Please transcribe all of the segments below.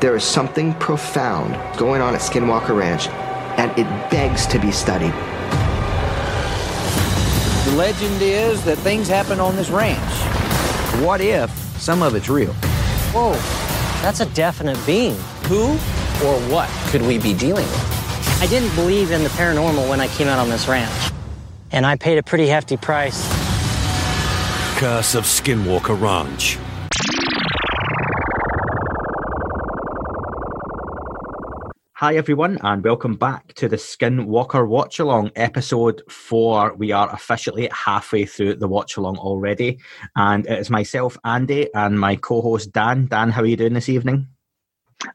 There is something profound going on at Skinwalker Ranch, and it begs to be studied. The legend is that things happen on this ranch. What if some of it's real? Whoa, that's a definite being. Who or what could we be dealing with? I didn't believe in the paranormal when I came out on this ranch, and I paid a pretty hefty price. Curse of Skinwalker Ranch. Hi, everyone, and welcome back to the Skinwalker Watch Along, episode four. We are officially halfway through the watch along already, and it is myself, Andy, and my co host, Dan. Dan, how are you doing this evening?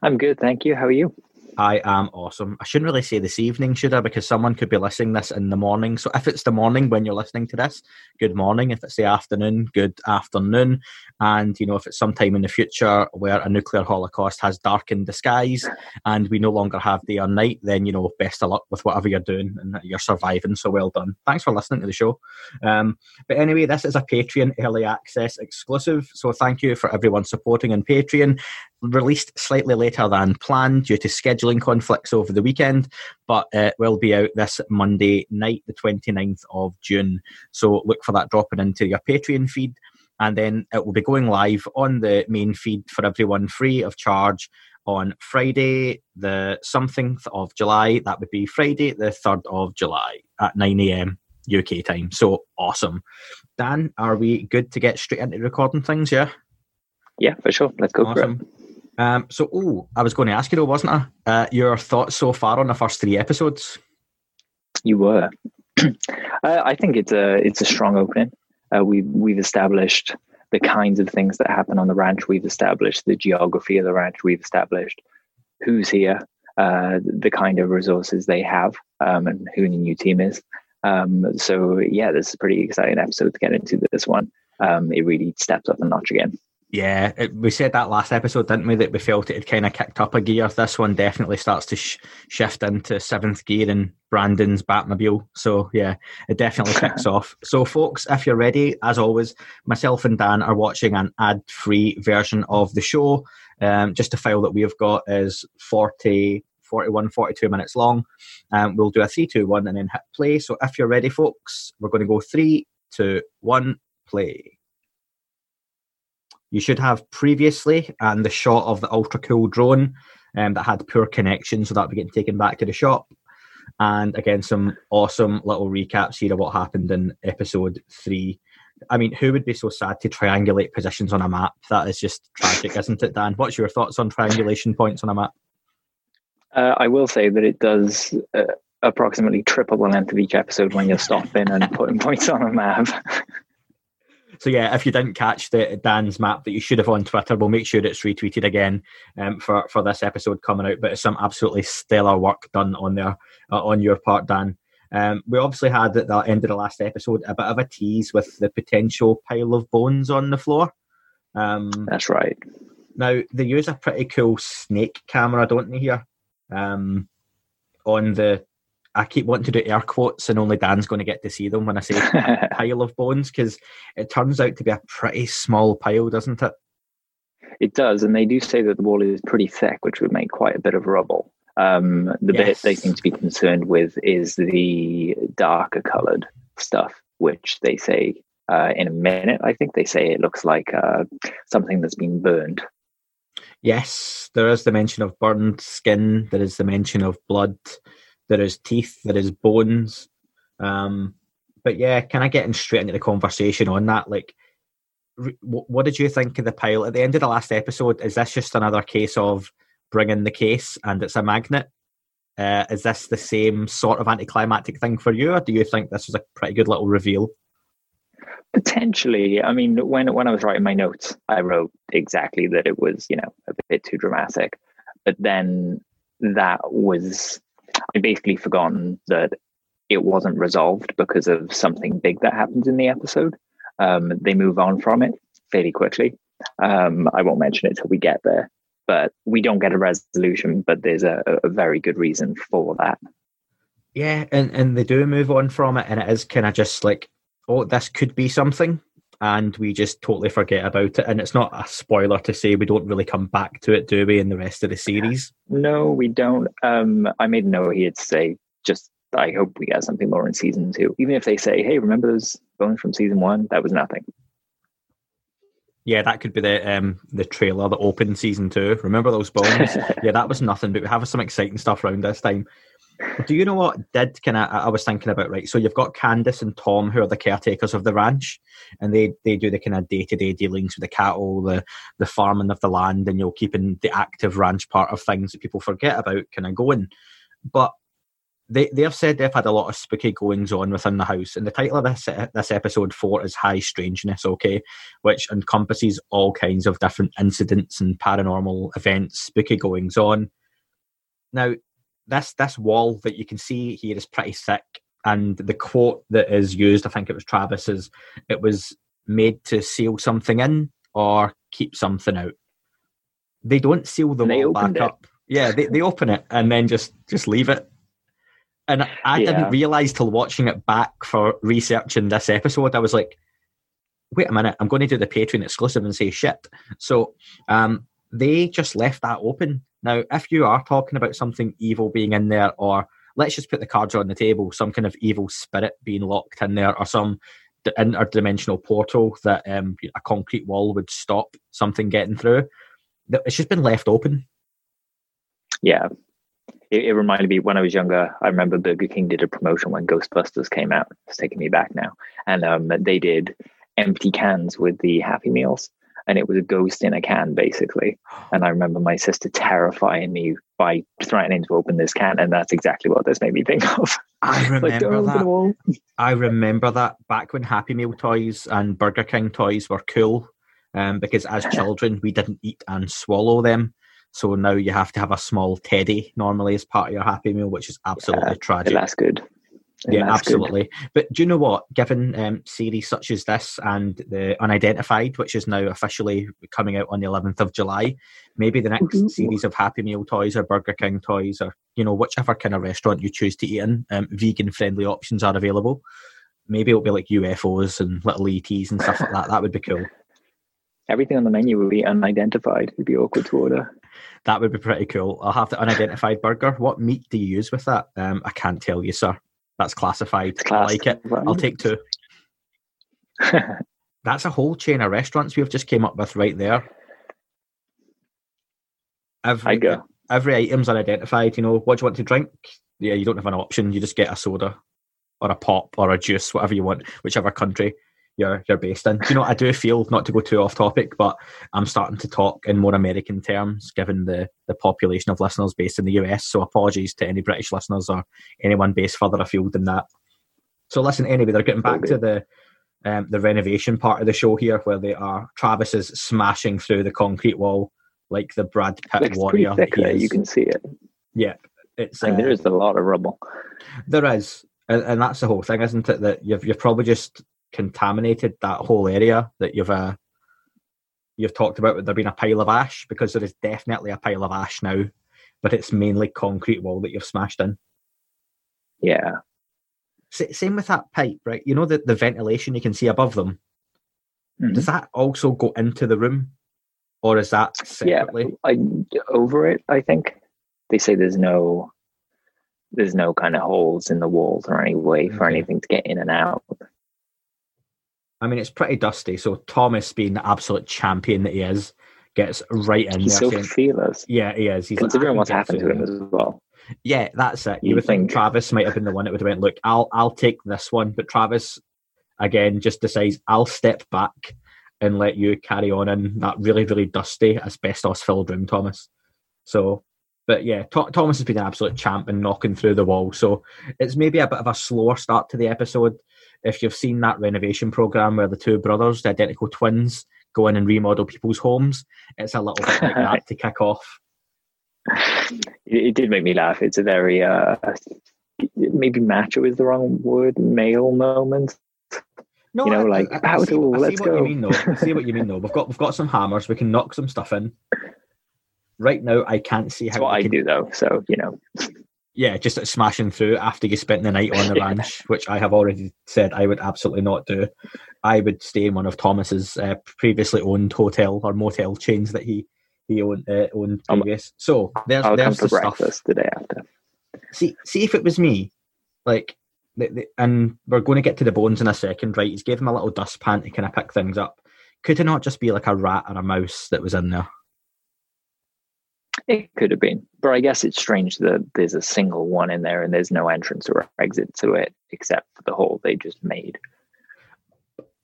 I'm good, thank you. How are you? I am awesome. I shouldn't really say this evening, should I? Because someone could be listening this in the morning. So if it's the morning when you're listening to this, good morning. If it's the afternoon, good afternoon. And you know, if it's sometime in the future where a nuclear holocaust has darkened the skies and we no longer have day or night, then you know, best of luck with whatever you're doing and you're surviving. So well done. Thanks for listening to the show. Um, but anyway, this is a Patreon early access exclusive. So thank you for everyone supporting on Patreon released slightly later than planned due to scheduling conflicts over the weekend, but it will be out this Monday night, the 29th of June. So look for that dropping into your Patreon feed. And then it will be going live on the main feed for everyone free of charge on Friday, the something of July. That would be Friday, the 3rd of July at 9 a.m. UK time. So awesome. Dan, are we good to get straight into recording things? Yeah. Yeah, for sure. Let's go awesome. for it. Um, so, oh, I was going to ask you though, wasn't I? Uh, your thoughts so far on the first three episodes? You were. I think it's a it's a strong opening. Uh, we we've established the kinds of things that happen on the ranch. We've established the geography of the ranch. We've established who's here, uh, the kind of resources they have, um, and who the new team is. Um, so yeah, this is a pretty exciting episode to get into this one. Um, it really steps up a notch again. Yeah, it, we said that last episode, didn't we? That we felt it had kind of kicked up a gear. This one definitely starts to sh- shift into seventh gear in Brandon's Batmobile. So yeah, it definitely kicks off. So folks, if you're ready, as always, myself and Dan are watching an ad-free version of the show. Um, just a file that we've got is 40, 41, 42 minutes long. Um, we'll do a three, two, one, and then hit play. So if you're ready, folks, we're going to go three, two, one, play you should have previously, and the shot of the ultra cool drone um, that had poor connection, so that would be getting taken back to the shop. And again, some awesome little recaps here of what happened in episode three. I mean, who would be so sad to triangulate positions on a map? That is just tragic, isn't it, Dan? What's your thoughts on triangulation points on a map? Uh, I will say that it does uh, approximately triple the length of each episode when you're stopping and putting points on a map. So yeah, if you didn't catch the Dan's map that you should have on Twitter, we'll make sure it's retweeted again um, for for this episode coming out. But it's some absolutely stellar work done on there uh, on your part, Dan. Um, we obviously had at the end of the last episode a bit of a tease with the potential pile of bones on the floor. Um, That's right. Now they use a pretty cool snake camera, don't they? Here um, on the I keep wanting to do air quotes, and only Dan's going to get to see them when I say pile of bones because it turns out to be a pretty small pile, doesn't it? It does, and they do say that the wall is pretty thick, which would make quite a bit of rubble. Um, the yes. bit they seem to be concerned with is the darker coloured stuff, which they say uh, in a minute. I think they say it looks like uh, something that's been burned. Yes, there is the mention of burned skin. There is the mention of blood there is teeth, there is bones. Um, but yeah, kind of getting straight into the conversation on that, like, re- what did you think of the pile at the end of the last episode? Is this just another case of bringing the case and it's a magnet? Uh, is this the same sort of anticlimactic thing for you, or do you think this was a pretty good little reveal? Potentially. I mean, when when I was writing my notes, I wrote exactly that it was, you know, a bit too dramatic. But then that was I'd basically forgotten that it wasn't resolved because of something big that happens in the episode. Um, they move on from it fairly quickly. Um, I won't mention it till we get there, but we don't get a resolution. But there's a, a very good reason for that. Yeah, and and they do move on from it, and it is kind of just like, oh, this could be something. And we just totally forget about it. And it's not a spoiler to say we don't really come back to it, do we, in the rest of the series? No, we don't. Um, I made a note here to say just I hope we get something more in season two. Even if they say, "Hey, remember those bones from season one?" That was nothing. Yeah, that could be the um the trailer that opened season two. Remember those bones? yeah, that was nothing, but we have some exciting stuff around this time. Do you know what did kind of I was thinking about right? So you've got Candice and Tom who are the caretakers of the ranch, and they they do the kind of day to day dealings with the cattle, the the farming of the land, and you're keeping the active ranch part of things that people forget about kind of going. But they they have said they've had a lot of spooky goings on within the house, and the title of this this episode four is High Strangeness, okay, which encompasses all kinds of different incidents and paranormal events, spooky goings on. Now, this this wall that you can see here is pretty thick, and the quote that is used, I think it was Travis's, it was made to seal something in or keep something out. They don't seal the And wall back it. up. Yeah, they, they open it and then just just leave it. And I Yeah. didn't realize till watching it back for researching this episode, I was like, wait a minute, I'm going to do the Patreon exclusive and say shit. So um, they just left that open. Now, if you are talking about something evil being in there, or let's just put the cards on the table, some kind of evil spirit being locked in there, or some interdimensional portal that um, a concrete wall would stop something getting through, it's just been left open. Yeah. It, it reminded me when I was younger. I remember Burger King did a promotion when Ghostbusters came out. It's taking me back now, and um, they did empty cans with the Happy Meals, and it was a ghost in a can basically. And I remember my sister terrifying me by threatening to open this can, and that's exactly what this made me think of. I remember like, that. I remember that back when Happy Meal toys and Burger King toys were cool, um, because as children we didn't eat and swallow them. So now you have to have a small teddy normally as part of your Happy Meal, which is absolutely Yeah, tragic. That's good. Yeah, That's good. absolutely. But do you know what? Given um, series such as this and the Unidentified, which is now officially coming out on the 11th of July, maybe the next Ooh. series of Happy Meal toys or Burger King toys or, you know, whichever kind of restaurant you choose to eat in, um, vegan friendly options are available. Maybe it'll be like UFOs and little ETs and stuff like that. That would be cool. Everything on the menu would be unidentified. It'd be awkward to order. That would be pretty cool. I'll have the unidentified burger. What meat do you use with that? Um, I can't tell you, sir. That's classified. I like it. I'll take two. That's a whole chain of restaurants we've just came up with right there. Every, I go. every item's unidentified. You know, what do you want to drink? Yeah, you don't have an option. You just get a soda or a pop or a juice, whatever you want, whichever country you're you're based in. Do you know, I do feel not to go too off topic, but I'm starting to talk in more American terms, given the the population of listeners based in the US. So apologies to any British listeners or anyone based further afield than that. So listen, anyway, they're getting back to the um, the renovation part of the show here, where they are Travis is smashing through the concrete wall like the Brad Pitt It's warrior. thick he is. You can see it. yeah, it's Like, uh, there is a lot of rubble. there is, and, and that's the whole thing, isn't it? That you've you've probably just contaminated that whole area that you've uh, you've talked about with there being a pile of ash because there is definitely a pile of ash now, but it's mainly concrete wall that you've smashed in. Yeah. S- same with that pipe, right? You know the the ventilation you can see above them. Mhm. Does that also go into the room, or is that Yeah. I over it, I think. They say there's no there's no kind of holes in the walls or any way for Okay. anything to get in and out. I mean, it's pretty dusty. So Thomas, being the absolute champion that he is, gets right in He's there. so fearless. yeah, he is. He's Considering "I what's happened to him this." as well. Yeah, that's it. You You would think think- Travis might have been the one that would have went, look, I'll I'll take this one, but Travis again just decides I'll step back and let you carry on in that really really dusty asbestos filled room, Thomas. So, but yeah, Tho- Thomas has been an absolute champ and knocking through the wall. So it's maybe a bit of a slower start to the episode. If you've seen that renovation program where the two brothers, the identical twins, go in and remodel people's homes, it's a little bit like that to kick off. It, did make me laugh. It's a very uh maybe macho is the wrong word, male moment. No, You know, I- like, I, I how see, to- I see let's what you go. mean see what you mean though. We've got we've got some hammers. We can knock some stuff in. Right now, I can't see That's how what we I can, do though. So, you know, yeah, just smashing through after you spent the night on the ranch, which I have already said I would absolutely not do. I would stay in one of Thomas's uh, previously owned hotel or motel chains that he he owned uh, owned Um, previous. So there's I'll come there's for the stuff. breakfast the day after. See see if it was me, like, the, the, and we're going to get to the bones in a second, right? He's gave him a little dustpan to kind of pick things up. Could it not just be like a rat or a mouse that was in there? It could have been, but I guess it's strange that there's a single one in there and there's no entrance or exit to it except for the hole they just made.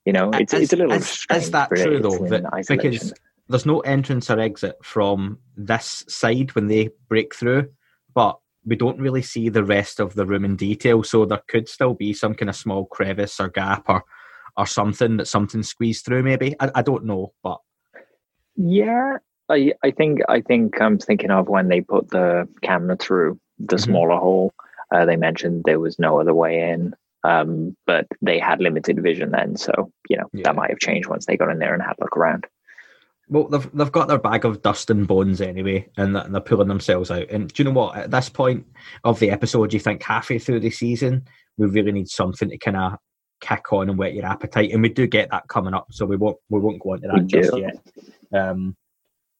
You know, it's Is- it's a little is, strange. is that true though? That, because there's no entrance or exit from this side when they break through, but we don't really see the rest of the room in detail. So there could still be some kind of small crevice or gap or or something that something squeezed through. Maybe I, I don't know, but Yeah, I I think I think I'm thinking of when they put the camera through the Mhm. smaller hole. Uh, they mentioned there was no other way in, um, but they had limited vision then, so you know Yeah. that might have changed once they got in there and had a look around. well, they've they've got their bag of dust and bones anyway, and, and they're pulling themselves out. And do you know what? At this point of the episode, you think halfway through the season, we really need something to kind of kick on and whet your appetite, and we do get that coming up. So we won't we won't go into that We just do. yet. Um,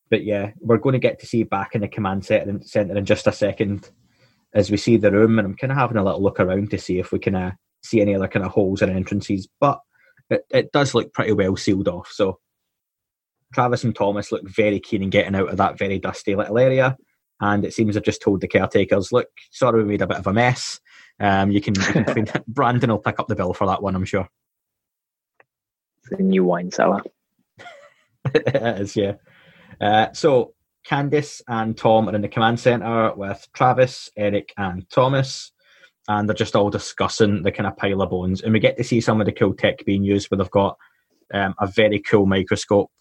but yeah, we're going to get to see back in the command center, center in just a second as we see the room, and I'm kind of having a little look around to see if we can uh, see any other kind of holes or entrances. But it, it does look pretty well sealed off. So Travis and Thomas look very keen in getting out of that very dusty little area. And it seems they've just told the caretakers, look, sorry we made a bit of a mess. Um, you can, you can Brandon will pick up the bill for that one, I'm sure. The new wine cellar. it is, yeah. Uh, so Candice and Tom are in the command center with Travis, Eric, and Thomas, and they're just all discussing the kind of pile of bones. And we get to see some of the cool tech being used, where they've got um, a very cool microscope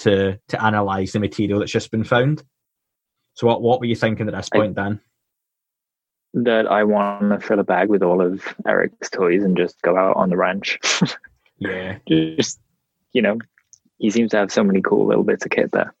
to to analyze the material that's just been found. So, what what were you thinking at this I- point, Dan? That I want to fill a bag with all of Eric's toys and just go out on the ranch. Yeah, just you know, he seems to have so many cool little bits of kit there.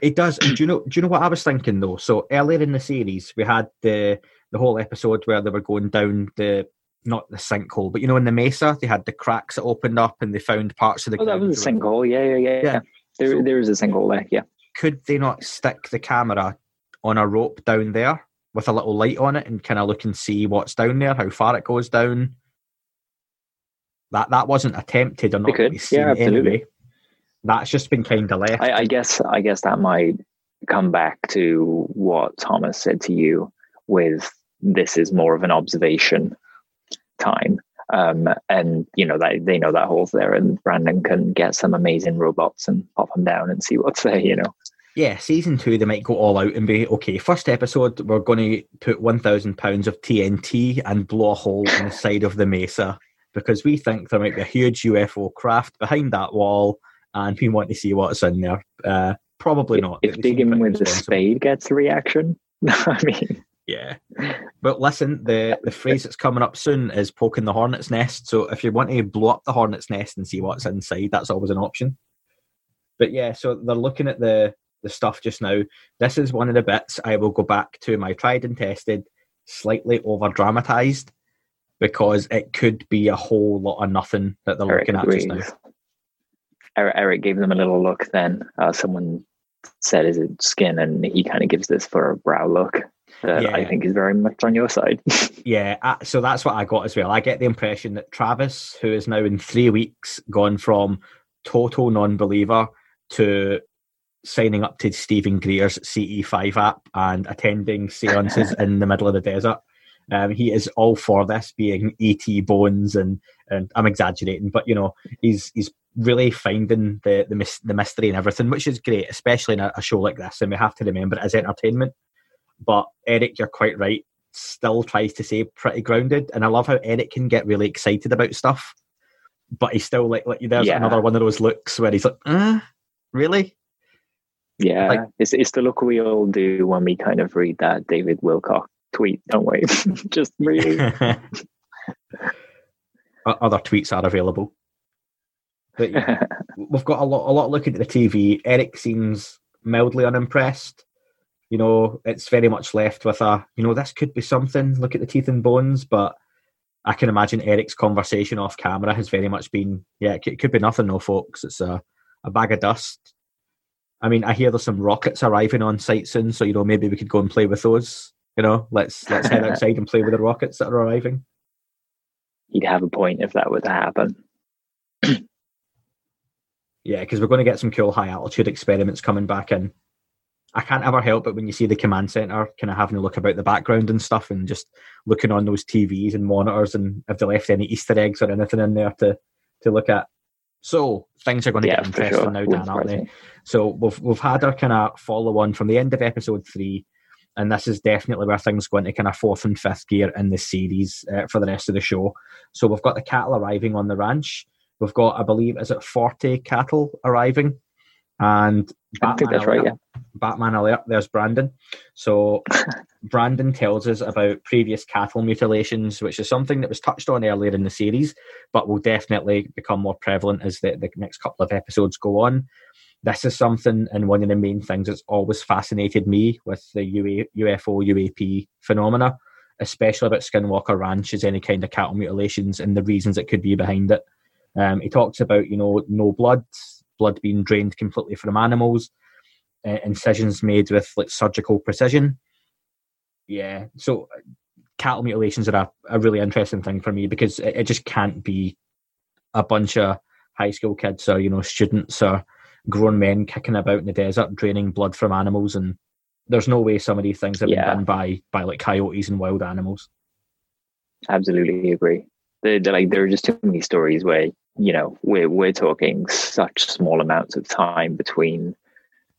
It does. And do you know? Do you know what I was thinking though? So earlier in the series, we had the the whole episode where they were going down the not the sinkhole, but you know, in the mesa, they had the cracks that opened up and they found parts of the. Oh, that was a sinkhole. Yeah, yeah, yeah. Yeah. There, So- there is a sinkhole there. Yeah. Could they not stick the camera on a rope down there with a little light on it and kind of look and see what's down there, how far it goes down? That that wasn't attempted or not. could. seen Yeah, absolutely. Anyway. That's just been kind of left. I, I guess I guess that might come back to what Thomas said to you with this is more of an observation time. Um, and you know that they know that hole's there and Brandon can get some amazing robots and pop them down and see what's there, you know. yeah, season two, they might go all out and be okay. First episode, we're going to put one thousand pounds of TNT and blow a hole in the side of the mesa because we think there might be a huge UFO craft behind that wall, and we want to see what's in there. Uh, probably not. If digging with the spade gets a reaction, I mean yeah. But listen, the the phrase that's coming up soon is poking the hornet's nest. So if you want to blow up the hornet's nest and see what's inside, that's always an option. But yeah, so they're looking at the the stuff just now. This is one of the bits I will go back to my tried and tested, slightly over dramatized, because it could be a whole lot of nothing that they're looking at just now. Agrees. Eric, gave them a little look then. Uh, someone said, Is it skin? And he kind of gives this for a brow look that I think is very much on your side. Yeah, uh, so that's what I got as well. I get the impression that Travis, who is now in three weeks gone from total non-believer to signing up to Steven Greer's CE5 app and attending seances in the middle of the desert, um, he is all for this being ET bones and and I'm exaggerating, but you know he's he's really finding the the, mys- the mystery and everything, which is great, especially in a, a show like this. And we have to remember it is entertainment. But Eric, you're quite right still tries to stay pretty grounded. And I love how Eric can get really excited about stuff, but he's still like, like there's Yeah. another one of those looks where he's like, uh, really? yeah. Like- it's, it's the look we all do when we kind of read that David Wilcock tweet, don't we? Just really. Other tweets are available. But yeah, we've got a lot, a lot looking at the TV. Eric seems mildly unimpressed. you know, it's very much left with a, you know, this could be something. Look at the teeth and bones, but I can imagine Eric's conversation off camera has very much been, yeah, it could be nothing, no, folks. It's a, a bag of dust. I mean, I hear there's some rockets arriving on site soon, so you know maybe we could go and play with those. You know, let's let's head outside and play with the rockets that are arriving. He'd have a point if that were to happen. Yeah, because we're going to get some cool high altitude experiments coming back in. I can't ever help but when you see the command center kind of having a look about the background and stuff and just looking on those TVs and monitors and if they left any Easter eggs or anything in there to to look at. So things are going to Yeah, get interesting sure. now, Dan, aren't they? So we've we've had our kind of follow on from the end of episode three, and this is definitely where things go into kind of fourth and fifth gear in the series uh, for the rest of the show. So we've got the cattle arriving on the ranch. We've got, I believe, is it forty cattle arriving, and I think that's right, alert, Batman alert. There's Brandon. So Brandon tells us about previous cattle mutilations, which is something that was touched on earlier in the series, but will definitely become more prevalent as the, the next couple of episodes go on. This is something, and one of the main things that's always fascinated me with the UA, UFO UAP phenomena, especially about Skinwalker Ranch, is any kind of cattle mutilations and the reasons it could be behind it. Um, he talks about, you know, no blood, blood being drained completely from animals, uh, incisions made with like surgical precision. Yeah, so uh, cattle mutilations are a, a really interesting thing for me because it, it just can't be a bunch of high school kids or you know students or grown men kicking about in the desert draining blood from animals and there's no way some of these things have Yeah. been done by by like coyotes and wild animals Absolutely agree. There, there- like there are just too many stories where you know we're we're talking such small amounts of time between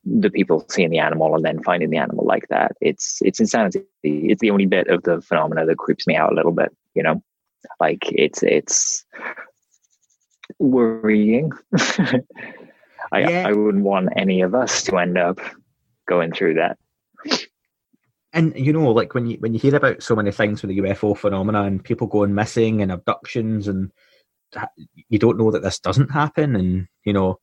the people seeing the animal and then finding the animal like that. It's it's insanity. It's the only bit of the phenomena that creeps me out a little bit. You know, like it's it's worrying. I Yeah. I wouldn't want any of us to end up going through that. And you know like when you when you hear about so many things with the ufo phenomena and people going missing and abductions and you don't know that this doesn't happen. And you know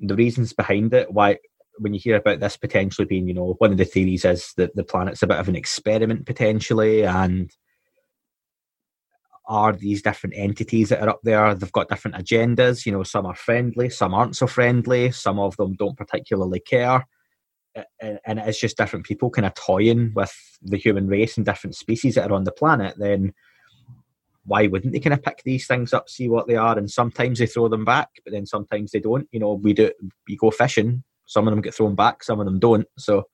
the reasons behind it why when you hear about this potentially being you know one of the theories is that the planet's a bit of an experiment potentially. And are these different entities that are up there they've got different agendas. You know some are friendly some aren't so friendly. Some of them don't particularly care and it is just different people kind of toying with the human race and different species that are on the planet, then why wouldn't they kind of pick these things up, see what they are, and sometimes they throw them back, but then sometimes they don't. You know, we do we go fishing, some of them get thrown back, some of them don't. So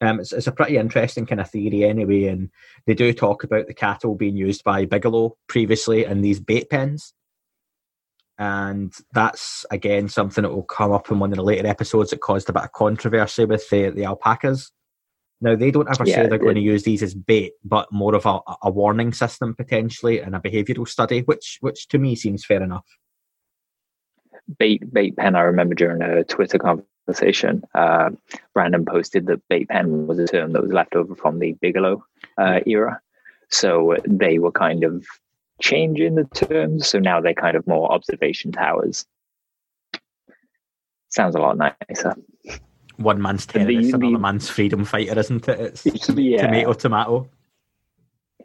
um, it's, it's a pretty interesting kind of theory anyway, and they do talk about the cattle being used by Bigelow previously in these bait pens and that's again something that will come up in one of the later episodes that caused a bit of controversy with the, the alpacas. Now they don't ever Yeah, say they're going to use these as bait, but more of a, a warning system potentially and a behavioural study, which which to me seems fair enough. bait bait pen. I remember during a Twitter conversation, uh, Brandon posted that bait pen was a term that was left over from the Bigelow uh, era. So they were kind of changing the terms. So now they're kind of more observation towers. Sounds a lot nicer. One man's And the- another the- man's freedom fighter, isn't it? It's Yeah. tomato, tomato.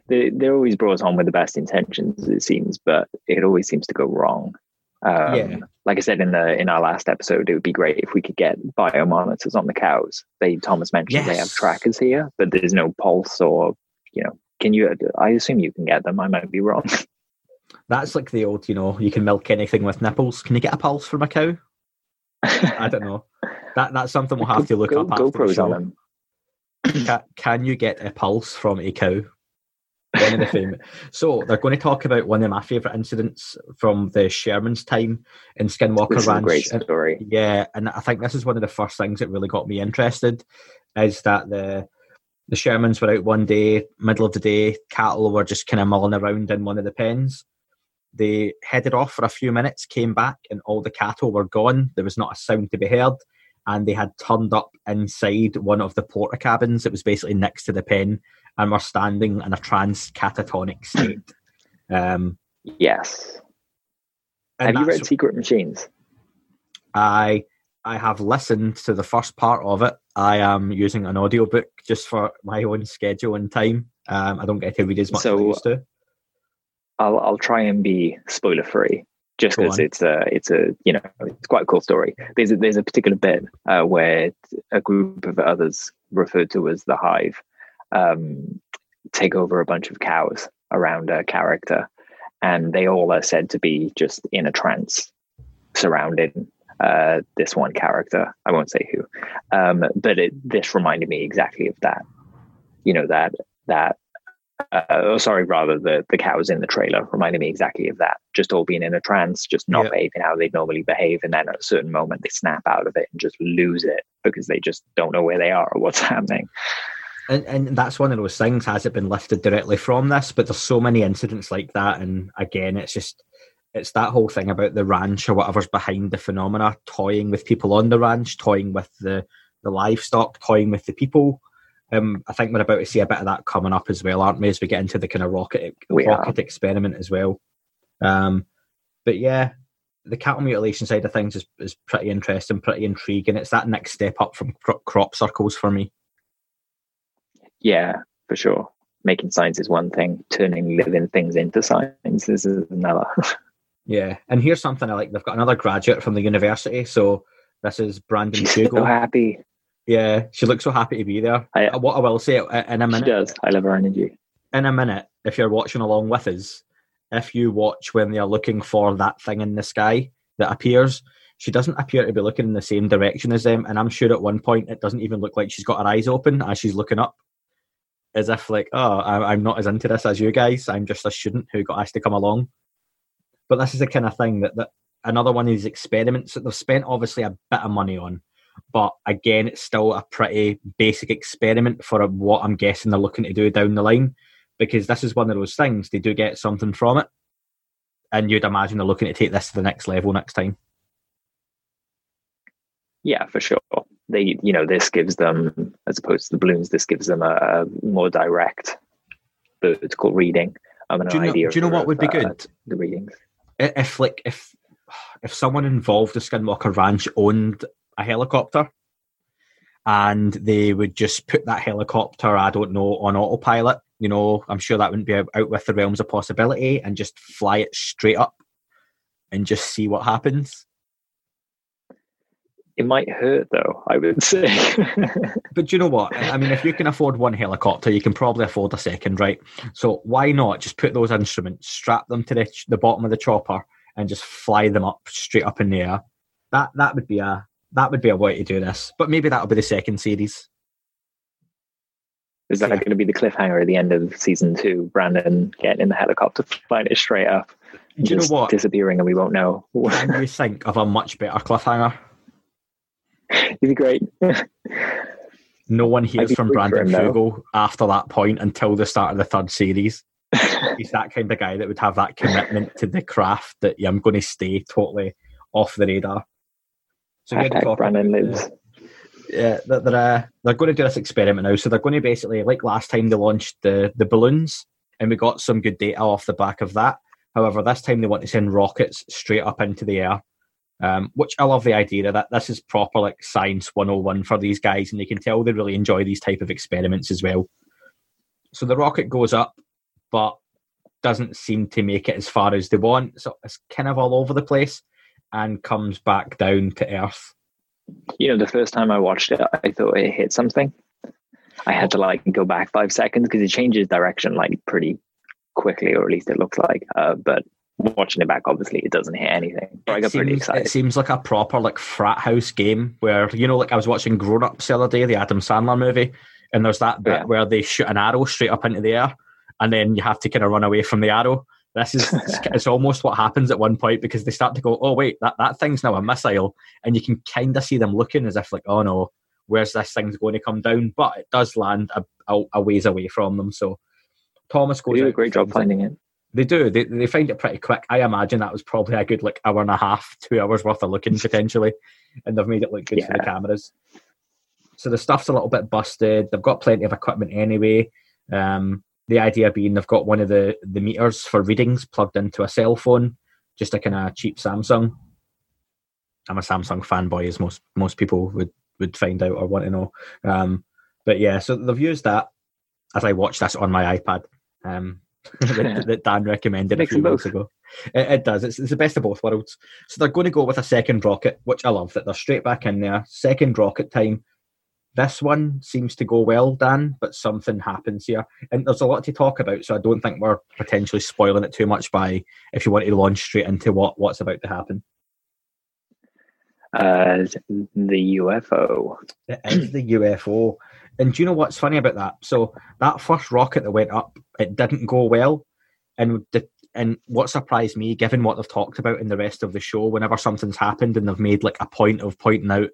They, they're always brought on with the best intentions, it seems, but it always seems to go wrong. Um, Yeah. Like I said in the in our last episode, it would be great if we could get biomonitors on the cows. They Thomas mentioned they have trackers here, but there's no pulse or you know. Can you? I assume you can get them. I might be wrong. That's like the old, you know, you can milk anything with nipples. Can you get a pulse from a cow? I don't know. That that's something we'll have to look Go, up after the GoPros on them. Can, can you get a pulse from a cow? One of the famous. So they're going to talk about one of my favourite incidents from the Sherman's time in Skinwalker This Ranch. great And- story. yeah, and I think this is one of the first things that really got me interested. Is that the the Shermans were out one day, middle of the day, cattle were just kind of mulling around in one of the pens. They headed off for a few minutes, came back, and all the cattle were gone. There was not a sound to be heard, and they had turned up inside one of the porter cabins that was basically next to the pen, and were standing in a trans catatonic state. Um, Yes. have you read Secret Machines? I I have listened to the first part of it, I am using an audiobook just for my own schedule and time. Um, I don't get to read as much as I used to. I'll I'll try and be spoiler free, just because it's a it's a you know it's quite a cool story. There's a, there's a particular bit uh, where a group of others referred to as the Hive um, take over a bunch of cows around a character, and they all are said to be just in a trance surrounding uh, this one character. I won't say who, um, but it, this reminded me exactly of that. You know that that uh, oh, sorry, rather the the cows in the trailer reminded me exactly of that. Just all being in a trance, just not Yeah. behaving how they'd normally behave, and then at a certain moment they snap out of it and just lose it because they just don't know where they are or what's happening. And, and that's one of those things. Has it been lifted directly from this? But there's so many incidents like that, and again, it's just it's that whole thing about the ranch or whatever's behind the phenomena, toying with people on the ranch, toying with the the livestock, toying with the people. Um, I think we're about to see a bit of that coming up as well, aren't we? As we get into the kind of rocket We rocket experiment as well. Um, but yeah, the cattle mutilation side of things is, is pretty interesting, pretty intriguing. It's that next step up from cro- crop circles for me. Yeah, for sure. Making science is one thing; turning living things into science is another. Yeah, and here's something I like. They've got another graduate from the university. So this is Brandon She's so Hugo. happy. Yeah, she looks so happy to be there. I- Uh, what I will say uh, in a minute. She does. I love her energy. in a minute, if you're watching along with us, if you watch when they're looking for that thing in the sky that appears, she doesn't appear to be looking in the same direction as them. And I'm sure at one point it doesn't even look like she's got her eyes open as she's looking up, as if like, oh, I'm not as into this as you guys. I'm just a student who got asked to come along. But this is the kind of thing that, that another one of these experiments that they've spent obviously a bit of money on. But again, it's still a pretty basic experiment for what I'm guessing they're looking to do down the line because this is one of those things they do get something from it and you'd imagine they're looking to take this to the next level next time Yeah, for sure. They, you know, this gives them, as opposed to the balloons, this gives them a more direct vertical reading of an do you know, idea. do you know what would be uh, good The readings. If like if if someone involved the skinwalker ranch owned a helicopter and they would just put that helicopter i don't know on autopilot you know i'm sure that wouldn't be out with the realms of possibility and just fly it straight up and just see what happens It might hurt, though. I would say. But you know what? I mean, if you can afford one helicopter, you can probably afford a second, right? So why not just put those instruments, strap them to the, the bottom of the chopper, and just fly them up straight up in the air? That that would be a that would be a way to do this. But maybe that'll be the second series. Is that Yeah. going to be the cliffhanger at the end of season two? Brandon getting in the helicopter, flying it straight up, Do you know what? disappearing, and we won't know. Can you think of a much better cliffhanger? It'd be great. No one hears from Brandon him, though. Fugal after that point until the start of the third series. He's that kind of guy that would have that commitment to the craft that yeah, I'm going to stay totally off the radar. So here they Hashtag talk Brandon about, lives. yeah, they're they're, uh, they're going to do this experiment now. So they're going to basically, like last time, they launched the the balloons, and we got some good data off the back of that. However, this time they want to send rockets straight up into the air, um, which I love the idea that. This is proper like science 101 for these guys, and they can tell they really enjoy these type of experiments as well. So the rocket goes up, but doesn't seem to make it as far as they want. So it's kind of all over the place, and comes back down to Earth. You know, the first time I watched it, I thought it hit something. I had to like go back five seconds because it changes direction like pretty quickly, or at least it looks like. Uh, but watching it back, obviously, it doesn't hit anything. But I It got pretty seems- excited. It seems like a proper like frat house game where you know, like I was watching Grown Ups the other day, the Adam Sandler movie, and there's that bit Yeah. where they shoot an arrow straight up into the air, and then you have to kind of run away from the arrow. This is it's, it's almost what happens at one point because they start to go, oh wait, that that thing's now a missile, and you can kind of see them looking as if like, oh no, where's this thing's going to come down? But it does land a, a, a ways away from them. So Thomas goes. They do a great job finding it. They do. They, they find it pretty quick. I imagine that was probably a good like hour and a half, two hours worth of looking potentially, and they've made it look good for the cameras. So the stuff's a little bit busted. They've got plenty of equipment anyway. Um, the idea being they've got one of the the meters for readings plugged into a cell phone, just a kind of cheap Samsung. I'm a Samsung fanboy, as most most people would would find out or want to know. Um, but yeah, so they've used that as I watch this on my iPad um, that, that Dan recommended a few months ago. It, it does. It's, it's the best of both worlds. So they're going to go with a second rocket, which I love that they're straight back in there. Second rocket time. This one seems to go well, Dan, but something happens here. And there's a lot to talk about, so I don't think we're potentially spoiling it too much by if you want to launch straight into what, what's about to happen. Uh, the UFO. It is the UFO. And do you know what's funny about that? So that first rocket that went up, it didn't go well. And the, and what surprised me, given what they've talked about in the rest of the show, whenever something's happened and they've made like a point of pointing out,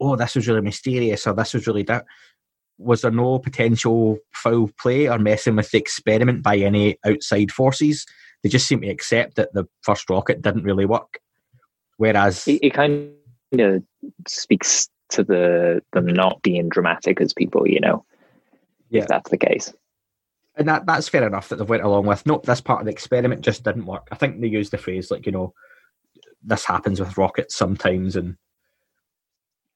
oh, this was really mysterious or this was really that, was there no potential foul play or messing with the experiment by any outside forces? They just seem to accept that the first rocket didn't really work. Whereas, It, it kind of speaks to the them not being dramatic as people, you know, Yeah. if that's the case. and that that's fair enough that they've went along with. Nope, this part of the experiment just didn't work. I think they used the phrase like you know, this happens with rockets sometimes, and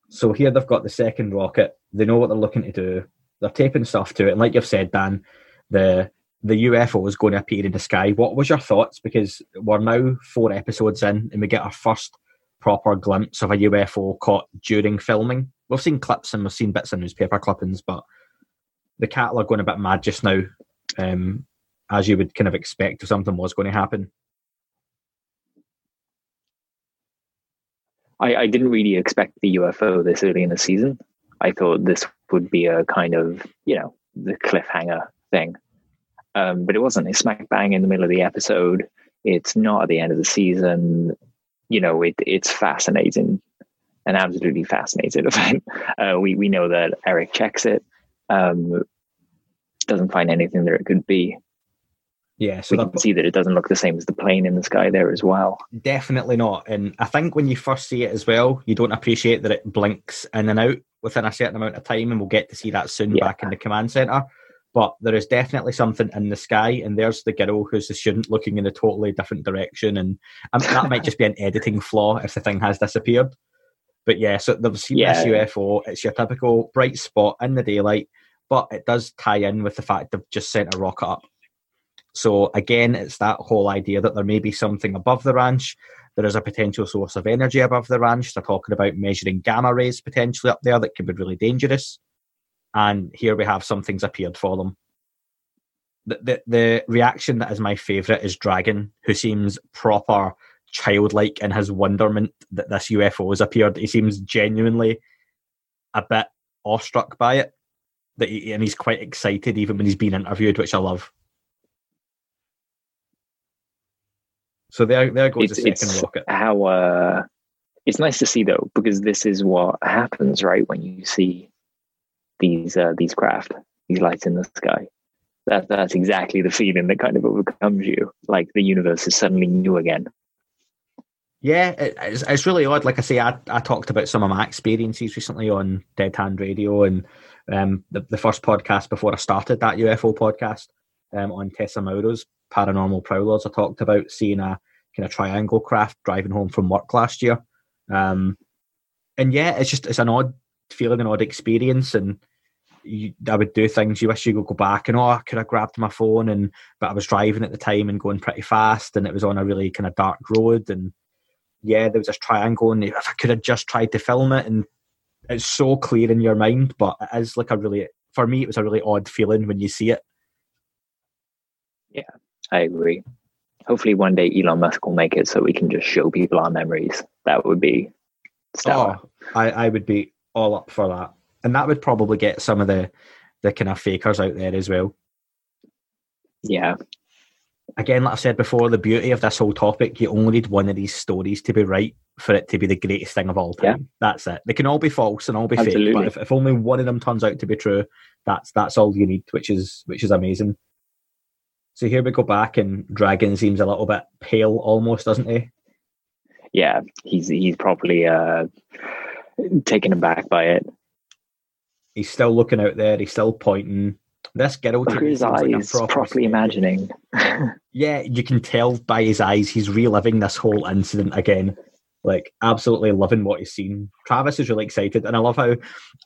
so here they've got the second rocket. They know what they're looking to do. They're taping stuff to it, and like you've said, Dan, the the UFO is going to appear in the sky. What was your thoughts? Because we're now four episodes in, and we get our first proper glimpse of a UFO caught during filming. We've seen clips and we've seen bits of newspaper clippings, but the cattle are going a bit mad just now, um, as you would kind of expect if something was going to happen. I, I didn't really expect the UFO this early in the season. I thought this would be a kind of, you know, the cliffhanger thing. Um, but it wasn't. It's smack bang in the middle of the episode. It's not at the end of the season. You know, it, it's fascinating, an absolutely fascinating event. Uh, we, we know that Eric checks it, um, doesn't find anything there it could be. Yeah, so We they're can see that it doesn't look the same as the plane in the sky there as well. definitely not. And I think when you first see it as well, you don't appreciate that it blinks in and out within a certain amount of time, and we'll get to see that soon Yeah. back in the command center. But there is definitely something in the sky, and there's the girl who's the student looking in a totally different direction, and um, that might just be an editing flaw if the thing has disappeared. But yeah, so they've seen Yeah. this UFO. It's your typical bright spot in the daylight, but it does tie in with the fact they've just sent a rocket up. So again, it's that whole idea that there may be something above the ranch. There is a potential source of energy above the ranch. They're talking about measuring gamma rays potentially up there that could be really dangerous. And here we have some things appeared for them. The, the, the reaction that is my favourite is Dragon, who seems proper childlike in his wonderment that this UFO has appeared. He seems genuinely a bit awestruck by it. That he, and he's quite excited even when he's being interviewed, which I love. So there, there goes it's, the second it's rocket. how uh it's nice to see though because this is what happens right when you see these uh these craft these lights in the sky that that's exactly the feeling that kind of overcomes you like the universe is suddenly new again Yeah, it, it's, it's really odd. Like I say, I, I talked about some of my experiences recently on Dead Hand Radio and um, the, the first podcast before I started that UFO podcast um, on Tessa Mauro's Paranormal Prowlers. I talked about seeing a kind of triangle craft driving home from work last year. Um, and yeah, it's just it's an odd feeling, an odd experience, and you, I would do things you wish you could go back and oh, I could have grabbed my phone, and but I was driving at the time and going pretty fast, and it was on a really kind of dark road, and yeah, there was this triangle, and if I could have just tried to film it, and it's so clear in your mind, but it is like a really, for me, it was a really odd feeling when you see it. Yeah, I agree. Hopefully one day elon musk will make it so we can just show people our memories. That would be stellar. Oh, I, I would be all up for that, and that would probably get some of the the kind of fakers out there as well. yeah Again, like I said before, the beauty of this whole topic, you only need one of these stories to be right for it to be the greatest thing of all time. That's it. They can all be false and all be fake, but if, if only one of them turns out to be true, that's that's all you need, which is which is amazing. So here we go back, and Dragon seems a little bit pale, almost, doesn't he? yeah he's he's probably uh taken aback by it He's still looking out there. He's still pointing. This girl look to his like eyes proper properly imagining yeah, you can tell by his eyes he's reliving this whole incident again. like absolutely loving what he's seen. Travis is really excited, and I love how,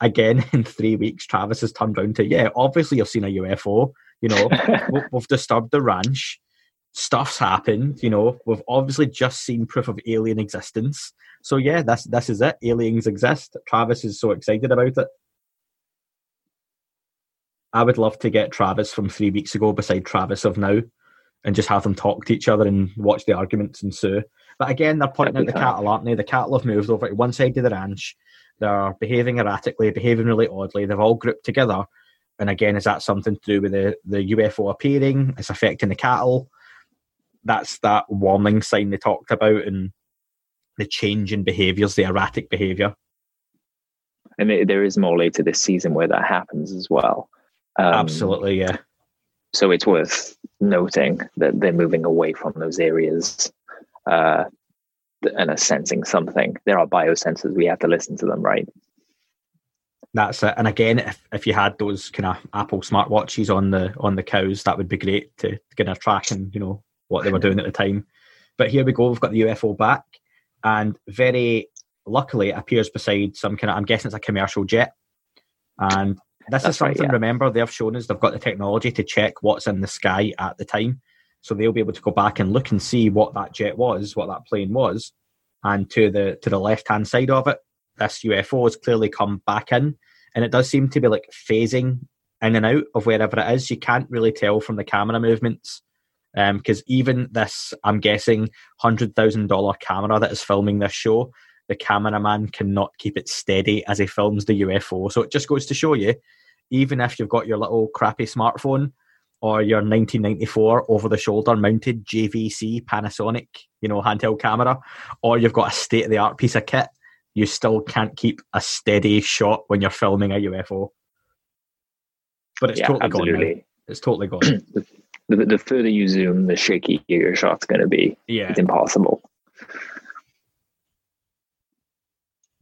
again, in three weeks, Travis has turned around to, yeah, obviously you've seen a UFO. You know, we've disturbed the ranch. Stuff's happened. You know, we've obviously just seen proof of alien existence. So yeah, this this is it. Aliens exist. Travis is so excited about it. I would love to get Travis from three weeks ago beside Travis of now, and just have them talk to each other and watch the arguments ensue. But again, they're pointing out the fun. cattle, aren't they? The cattle have moved over to one side of the ranch. They're behaving erratically, behaving really oddly. They've all grouped together. And again, is that something to do with the, the UFO appearing? It's affecting the cattle. That's that warning sign they talked about and the change in behaviours, the erratic behaviour. and there- there is more later this season where that happens as well. Um, Absolutely, yeah. So it's worth noting that they're moving away from those areas uh, and are sensing something. There are biosensors. We have to listen to them, right? That's it. And again, if, if you had those kind of Apple smartwatches on the on the cows, that would be great to, to kind of track and you know what they were doing at the time. But here we go. We've got the UFO back, and very luckily, it appears beside some kind of. I'm guessing it's a commercial jet. And this is That's right, something. yeah. Remember, they've shown us they've got the technology to check what's in the sky at the time, so they'll be able to go back and look and see what that jet was, what that plane was, and to the to the left hand side of it, this UFO has clearly come back in, and it does seem to be like phasing in and out of wherever it is. You can't really tell from the camera movements, Um, because even this, I'm guessing, hundred thousand dollar camera that is filming this show, the cameraman cannot keep it steady as he films the UFO. So it just goes to show you, even if you've got your little crappy smartphone or your 1994 over the shoulder mounted JVC Panasonic, you know, handheld camera, or you've got a state of the art piece of kit, you still can't keep a steady shot when you're filming a UFO. But it's yeah, totally gone. Now. It's totally gone. The, the further you zoom, the shakier your shot's going to be. yeah. It's impossible.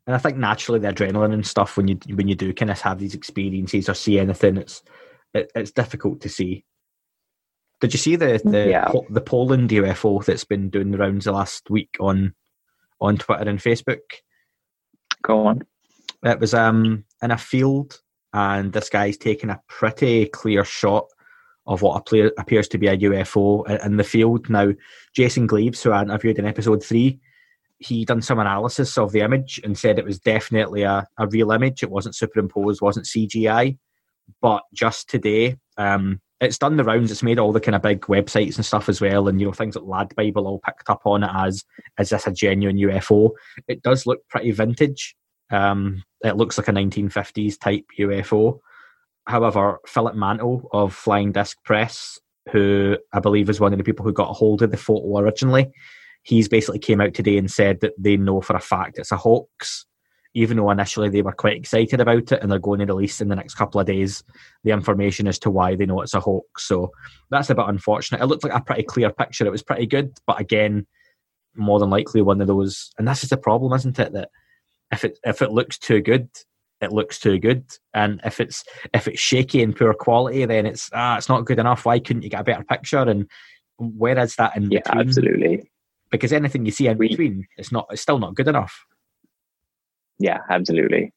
And I think naturally the adrenaline and stuff when you when you do kind of have these experiences or see anything, it's it, it's difficult to see. Did you see the the Yeah. Po- the Poland UFO that's been doing the rounds the last week on on Twitter and Facebook? Go on. It was um in a field, and this guy's taking a pretty clear shot of what appear, appears to be a UFO in the field. Now, Jason Gleaves, who I interviewed in episode three, he done some analysis of the image and said it was definitely a, a real image. It wasn't superimposed, wasn't CGI. But just today, um, it's done the rounds. It's made all the kind of big websites and stuff as well, and you know things like Lad Bible all picked up on it as is this a genuine UFO? It does look pretty vintage. Um, it looks like a 1950s type UFO. However, Philip Mantle of Flying Disc Press, who I believe is one of the people who got a hold of the photo originally, he's basically came out today and said that they know for a fact it's a hoax. Even though initially they were quite excited about it and they're going to release in the next couple of days the information as to why they know it's a hoax. So that's a bit unfortunate. It looked like a pretty clear picture. It was pretty good, but again, more than likely one of those. And this is the problem, isn't it? That if it if it looks too good, it looks too good, and if it's if it's shaky and poor quality, then it's ah, it's not good enough. Why couldn't you get a better picture? And where is that in Yeah, between? absolutely. Because anything you see in We- between, it's not. It's still not good enough. Yeah, absolutely.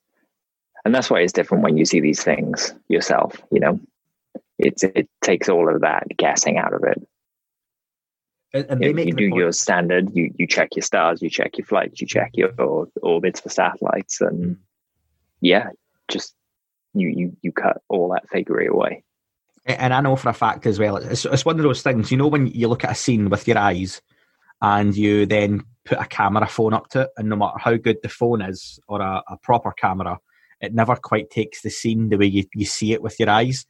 And that's why it's different when you see these things yourself, you know. It's it takes all of that guessing out of it. And, and You, make you do point- your standard, you you check your stars, you check your flights, you check your orbits for satellites, Mm. Yeah, just you you you cut all that fakery away. and I know for a fact as well, it's, it's one of those things, you know, when you look at a scene with your eyes and you then put a camera phone up to it, and no matter how good the phone is or a, a proper camera, it never quite takes the scene the way you, you see it with your eyes.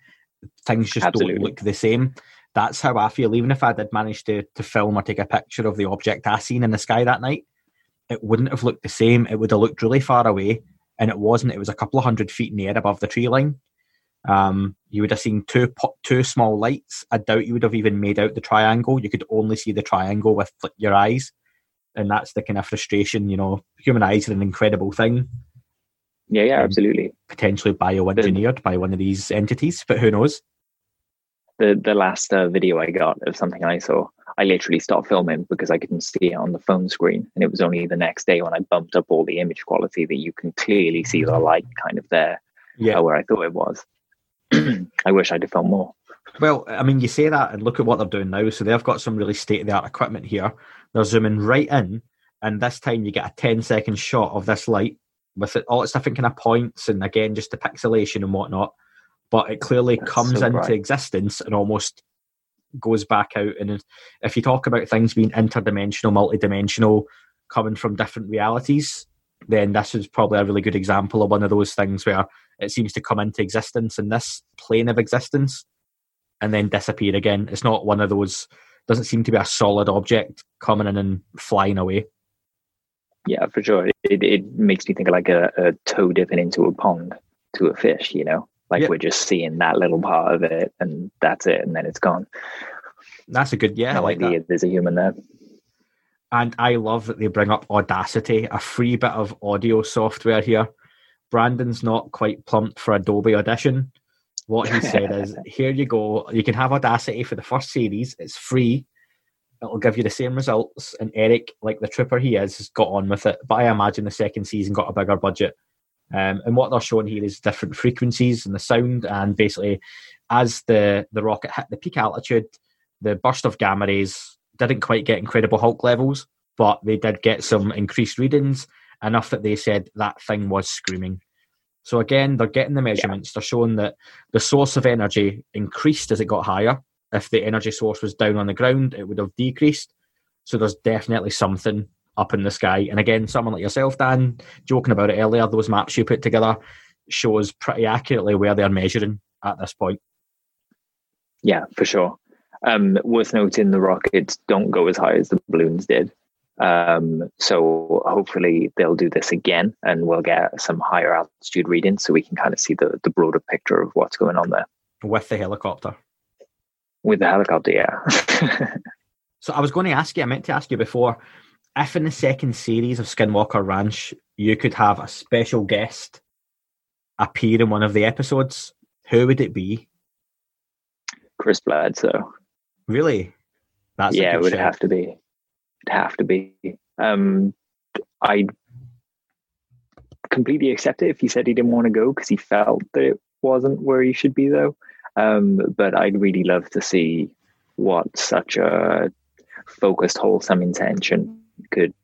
Things just Absolutely. don't look the same. That's how I feel. Even if I did manage to, to film or take a picture of the object I seen in the sky that night, it wouldn't have looked the same. It would have looked really far away, and it wasn't. It was a couple of hundred feet in the air above the tree line. Um, you would have seen two two small lights. I doubt you would have even made out the triangle. You could only see the triangle with your eyes, and that's the kind of frustration. You know, human eyes are an incredible thing, Yeah, yeah, absolutely. potentially bioengineered by one of these entities, but who knows? The the last uh, video I got of something I saw, I literally stopped filming because I couldn't see it on the phone screen. And it was only the next day when I bumped up all the image quality that you can clearly see the light kind of there Yeah. uh, where I thought it was. I wish I'd have filmed more. Well, I mean, you say that, and look at what they're doing now. So they've got some really state of the art equipment here. They're zooming right in, and this time you get a 10 second shot of this light with it, all its different kind of points, and again, just the pixelation and whatnot. But it clearly That's comes so into existence and almost goes back out. And if you talk about things being interdimensional, multidimensional, coming from different realities, then this is probably a really good example of one of those things where it seems to come into existence in this plane of existence and then disappear again. It's not one of those. Doesn't seem to be a solid object coming in and flying away. Yeah, for sure. It, it makes me think of like a, a toe dipping into a pond to a fish, you know? Like Yeah. we're just seeing that little part of it and that's it, and then it's gone. That's a good. Yeah, I like idea that. there's a human there. And I love that they bring up Audacity, a free bit of audio software here. Brandon's not quite plumped for Adobe Audition. What he said is, here you go. You can have Audacity for the first series. It's free. It'll give you the same results. And Eric, like the trooper he is, has got on with it. But I imagine the second season got a bigger budget. Um, and what they're showing here is different frequencies and the sound. And basically, as the, the rocket hit the peak altitude, the burst of gamma rays didn't quite get Incredible Hulk levels, but they did get some increased readings, enough that they said that thing was screaming. So again, they're getting the measurements. They're showing that the source of energy increased as it got higher. If the energy source was down on the ground, it would have decreased. So there's definitely something up in the sky. And again, someone like yourself, Dan, joking about it earlier, those maps you put together shows pretty accurately where they're measuring at this point. Yeah, for sure. Um, worth noting, the rockets don't go as high as the balloons did. Um, so hopefully they'll do this again, and we'll get some higher altitude readings, so we can kind of see the the broader picture of what's going on there with the helicopter. with the helicopter. Yeah, So I was going to ask you, I meant to ask you before, if in the second series of Skinwalker Ranch you could have a special guest appear in one of the episodes, who would it be? Chris Bledsoe. Really? That's yeah, it would shout. have to be. It'd have to be. Um, I completely accept it if he said he didn't want to go because he felt that it wasn't where he should be, though. Um, but I'd really love to see what such a focused, wholesome intention could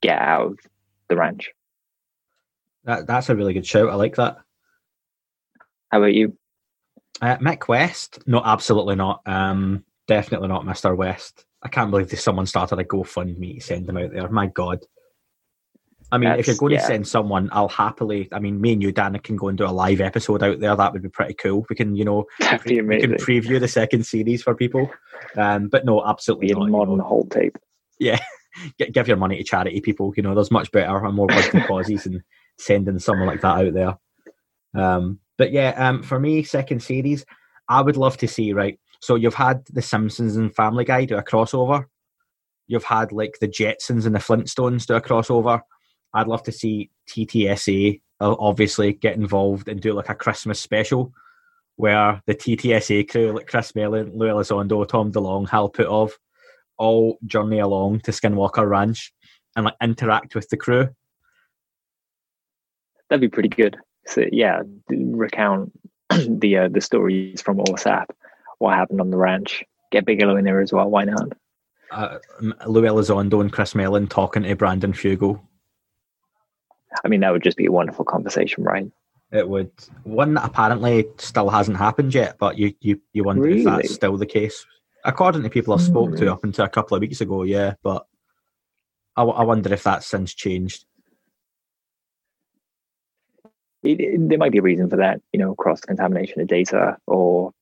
get out of the ranch. That, that's a really good shout. I like that. How about you? Uh, Mick West? No, absolutely not. Um, definitely not Mr. West. I can't believe that someone started a GoFundMe to send him out there. My God. I mean, if you're going yeah. to send someone, I'll happily. I mean, me and you, Dan, can go and do a live episode out there. That would be pretty cool. We can, you know, That'd we can preview the second series for people. Um, but no, absolutely Be not. you modern know. whole tape. G- give your money to charity people. You know, there's much better and more worthy causes than sending someone like that out there. Um, but yeah, um, for me, second series, I would love to see. Right, so you've had the Simpsons and Family Guy do a crossover. You've had like the Jetsons and the Flintstones do a crossover. I'd love to see TTSA obviously get involved and do like a Christmas special where the TTSA crew, like Chris Mellon, Lou Elizondo, Tom DeLonge, Hal Puthoff, all journey along to Skinwalker Ranch and like interact with the crew. That'd be pretty good. So yeah, recount the uh, the stories from OSAP, what happened on the ranch. Get Bigelow in there as well. Why not? Uh, Lou Elizondo and Chris Mellon talking to Brandon Fugal. I mean, that would just be a wonderful conversation, right? It would one that apparently still hasn't happened yet, but you you, you wonder if that's still the case. According to people I've spoke Hmm. to up until a couple of weeks ago, yeah, but I, I wonder if that's since changed. It, it- there might be a reason for that, you know, cross contamination of data, or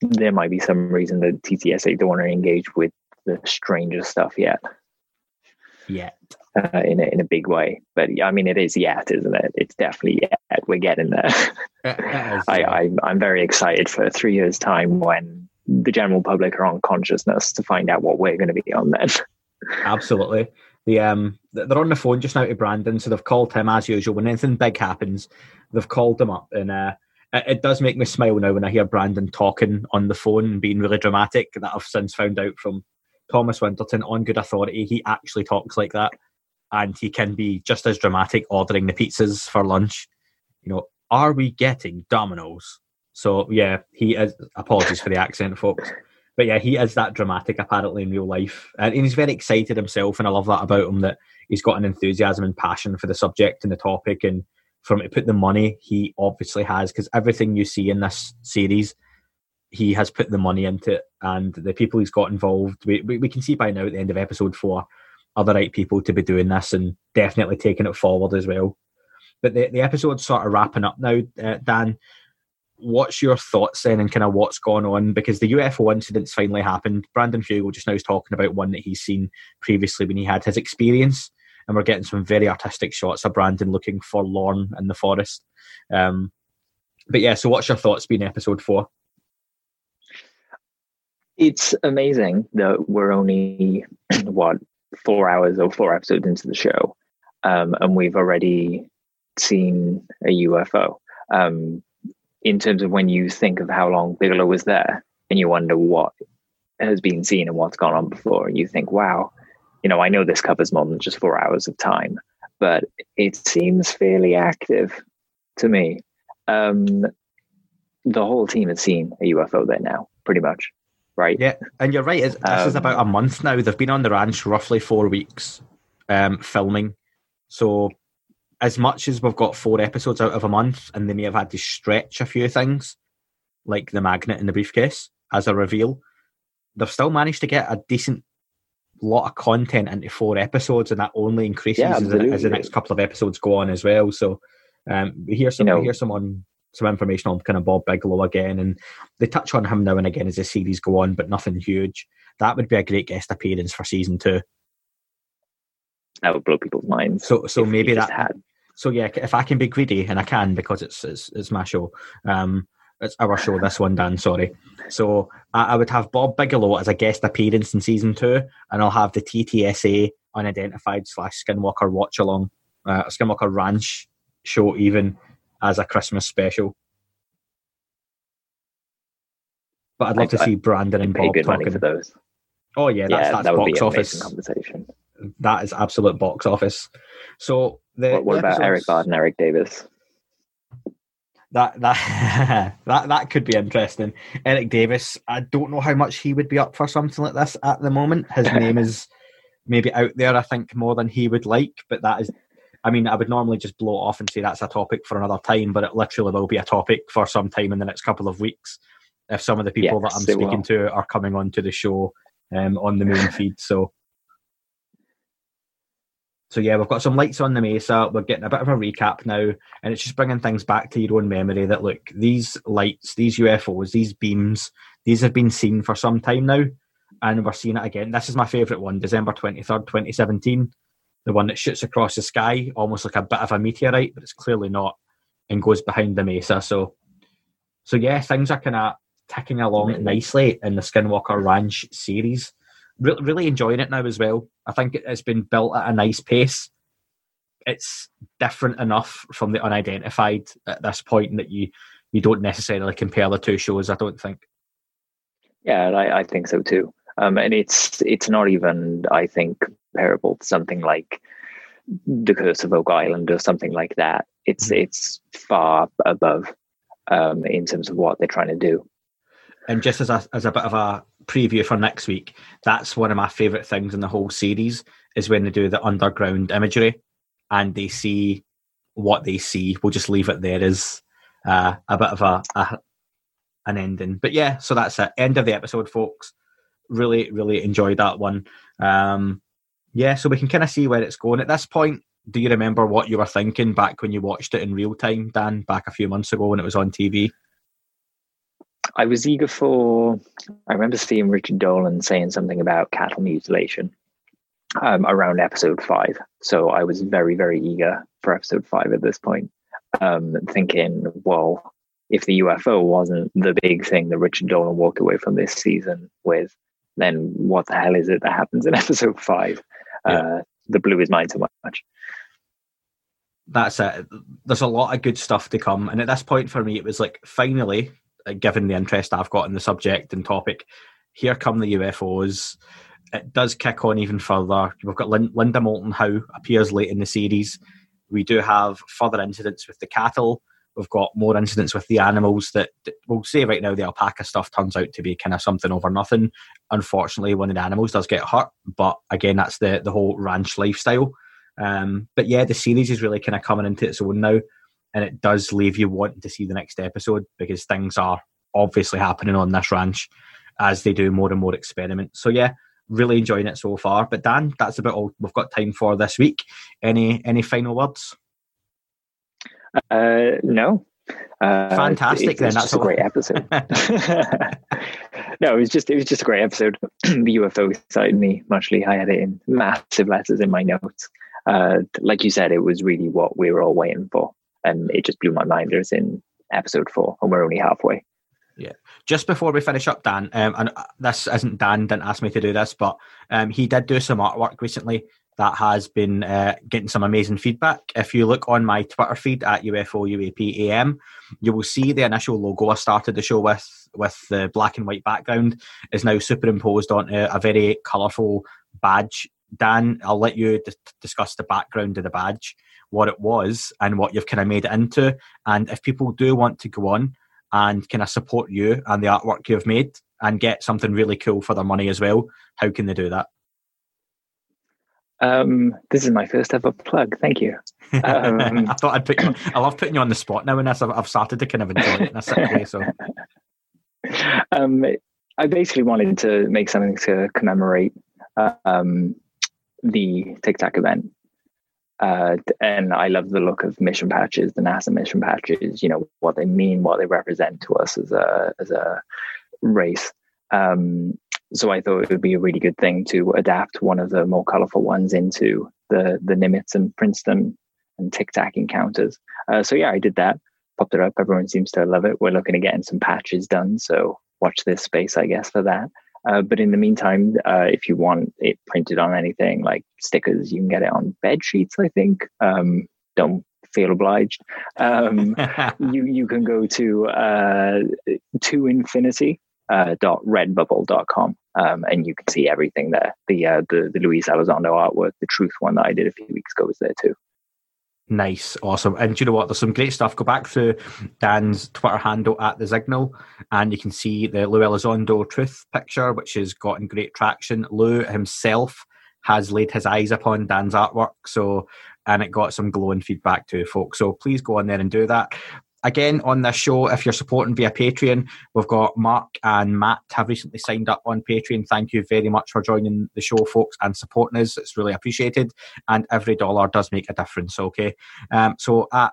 there might be some reason that TTSA don't want to engage with the stranger stuff yet Yeah, uh, in a, in a big way. But I mean, it is yet, isn't it? It's definitely yet. We're getting there. It- it is, I, yeah. I I'm very excited for three years' time when the general public are on consciousness to find out what we're going to be on then. Absolutely. The um they're on the phone just now to Brandon, so they've called him as usual. When anything big happens, they've called him up, and uh, it, it does make me smile now when I hear Brandon talking on the phone and being really dramatic. That I've since found out from Thomas Winterton, on good authority, he actually talks like that, and he can be just as dramatic ordering the pizzas for lunch. You know, are we getting Domino's? So yeah, he is. Apologies for the accent, folks. But yeah, he is that dramatic apparently in real life, and he's very excited himself, and I love that about him that he's got an enthusiasm and passion for the subject and the topic, and from to put the money he obviously has because everything you see in this series, he has put the money into it, and the people he's got involved, we we, we can see by now at the end of episode four, are the right people to be doing this and definitely taking it forward as well. But the the episode's sort of wrapping up now, uh, Dan what's your thoughts then and kind of what's gone on because the UFO incidents finally happened. Brandon Fugal just now is talking about one that he's seen previously when he had his experience, and we're getting some very artistic shots of Brandon looking forlorn in the forest. Um, but yeah, so what's your thoughts being episode four? It's amazing that we're only what four hours or four episodes into the show, um, and we've already seen a UFO. Um, in terms of when you think of how long Bigelow was there and you wonder what has been seen and what's gone on before, and you think, wow, you know, I know this covers more than just four hours of time, but it seems fairly active to me. Um, the whole team has seen a UFO there now, pretty much, right? Yeah, and you're right. This um, is about a month now. They've been on the ranch roughly four weeks um, filming. So as much as we've got four episodes out of a month, and they may have had to stretch a few things, like the magnet in the briefcase as a reveal, they've still managed to get a decent lot of content into four episodes, and that only increases yeah, as, as, the next couple of episodes go on as well. So um, we hear some, you know, we hear some on some information on kind of Bob Bigelow again, and they touch on him now and again as the series go on, but nothing huge. That would be a great guest appearance for season two that would blow people's minds. So, so maybe that. Had. So yeah, if I can be greedy, and I can because it's it's, it's my show. Um, it's our show. This one, Dan. Sorry. So I, I, would have Bob Bigelow as a guest appearance in season two, and I'll have the TTSA unidentified slash Skinwalker watch along, uh, Skinwalker Ranch show even as a Christmas special. But I'd love I, to see Brandon and Bob talking. for those. Oh yeah, that's, yeah, that's that box office. Conversation that is absolute box office. So the what, what about Eric Bard and Eric Davis? That that that that could be interesting. Eric Davis, I don't know how much he would be up for something like this at the moment. His name is maybe out there, I think, more than he would like, but that is I mean, I would normally just blow it off and say that's a topic for another time, but it literally will be a topic for some time in the next couple of weeks if some of the people yes, that I'm speaking will. to are coming onto the show um, on the moon feed. So so yeah, we've got some lights on the mesa. We're getting a bit of a recap now, and it's just bringing things back to your own memory. That look, these lights, these UFOs, these beams, these have been seen for some time now, and we're seeing it again. This is my favourite one, December twenty third, twenty seventeen, the one that shoots across the sky, almost like a bit of a meteorite, but it's clearly not, and goes behind the mesa. So, so yeah, things are kind of ticking along nicely in the Skinwalker Ranch series re- really enjoying it now as well. I think it's been built at a nice pace. It's different enough from the unidentified at this point that you you don't necessarily compare the two shows. I don't think. Yeah, I, I think so too. Um, and it's it's not even I think comparable to something like the Curse of Oak Island or something like that. It's mm-hmm. it's far above um, in terms of what they're trying to do. And just as a as a bit of a preview for next week, that's one of my favourite things in the whole series is when they do the underground imagery and they see what they see. We'll just leave it there as uh, a bit of a, a an ending. But yeah, so that's it. End of the episode, folks. Really, really enjoyed that one. Um, yeah, so we can kind of see where it's going at this point. Do you remember what you were thinking back when you watched it in real time, Dan, back a few months ago when it was on TV? I was eager for. I remember seeing Richard Dolan saying something about cattle mutilation um, around episode five. So I was very, very eager for episode five at this point, um, thinking, well, if the UFO wasn't the big thing that Richard Dolan walked away from this season with, then what the hell is it that happens in episode five? Yeah. Uh, that blew his mind so much. That's it. There's a lot of good stuff to come. And at this point for me, it was like, finally, given the interest I've got in the subject and topic, here come the UFOs. it does kick on even further. We've got Lin- Linda Moulton Howe appears late in the series. We do have further incidents with the cattle. We've got more incidents with the animals that, that we'll say right now the alpaca stuff turns out to be kind of something over nothing. Unfortunately, one of the animals does get hurt, but again, that's the the whole ranch lifestyle. Um, but yeah, the series is really kind of coming into its own now, and it does leave you wanting to see the next episode because things are obviously happening on this ranch as they do more and more experiments. So yeah, really enjoying it so far. But Dan, that's about all we've got time for this week. Any any final words? Uh, no. Uh, Fantastic. It, then that's a great episode. no, it was just it was just a great episode. the UFO excited me muchly. I had it in massive letters in my notes. Uh, like you said, it was really what we were all waiting for, and it just blew my mind. There's in episode four, and we're only halfway. Yeah. Just before we finish up, Dan, um, and this isn't Dan didn't ask me to do this, but um, he did do some artwork recently that has been uh, getting some amazing feedback. If you look on my Twitter feed at UFO UAP AM, you will see the initial logo I started the show with, with the black and white background, is now superimposed onto a very colourful badge. Dan, I'll let you d- discuss the background of the badge, what it was, and what you've kind of made it into. And if people do want to go on and kind of support you and the artwork you've made and get something really cool for their money as well, how can they do that? Um, this is my first ever plug. Thank you. Um, I thought I'd put you. On, I love putting you on the spot now, and I've, I've started to kind of enjoy it in a sick way. So, um, I basically wanted to make something to commemorate um, the Tic Tac event, uh, and I love the look of mission patches, the NASA mission patches. You know what they mean, what they represent to us as a as a race. Um, so I thought it would be a really good thing to adapt one of the more colorful ones into the the Nimitz and Princeton and Tic Tac encounters. Uh, so yeah, I did that. Popped it up. Everyone seems to love it. We're looking at getting some patches done. So watch this space, I guess, for that. Uh, but in the meantime, uh, if you want it printed on anything like stickers, you can get it on bed sheets. I think. Um, don't feel obliged. Um, you you can go to uh, to infinity uh, dot redbubble.com um, and you can see everything there. The uh, the the Luis Elizondo artwork, the Truth one that I did a few weeks ago was there too. Nice, awesome. And you know what? There's some great stuff. Go back through Dan's Twitter handle at theZignal, and you can see the Lou Elizondo Truth picture, which has gotten great traction. Lou himself has laid his eyes upon Dan's artwork, so and it got some glowing feedback to folks. So please go on there and do that again on this show if you're supporting via patreon we've got mark and matt have recently signed up on patreon. Thank you very much for joining the show folks and supporting us. It's really appreciated and every dollar does make a difference okay? Um, so at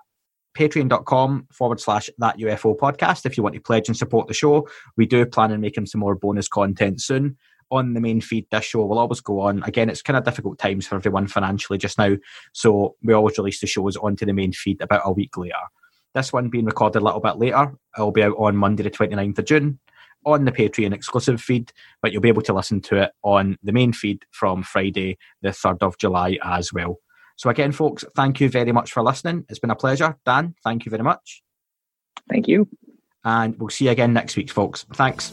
patreon.com forward slash that ufo podcast if you want to pledge and support the show we do plan on making some more bonus content soon. On the main feed this show will always go on. Again it's kind of difficult times for everyone financially just now so we always release the shows onto the main feed about a week later this one being recorded a little bit later. It'll be out on Monday, the 29th of June on the Patreon exclusive feed, but you'll be able to listen to it on the main feed from Friday, the 3rd of July as well. So, again, folks, thank you very much for listening. It's been a pleasure. Dan, thank you very much. Thank you. And we'll see you again next week, folks. Thanks.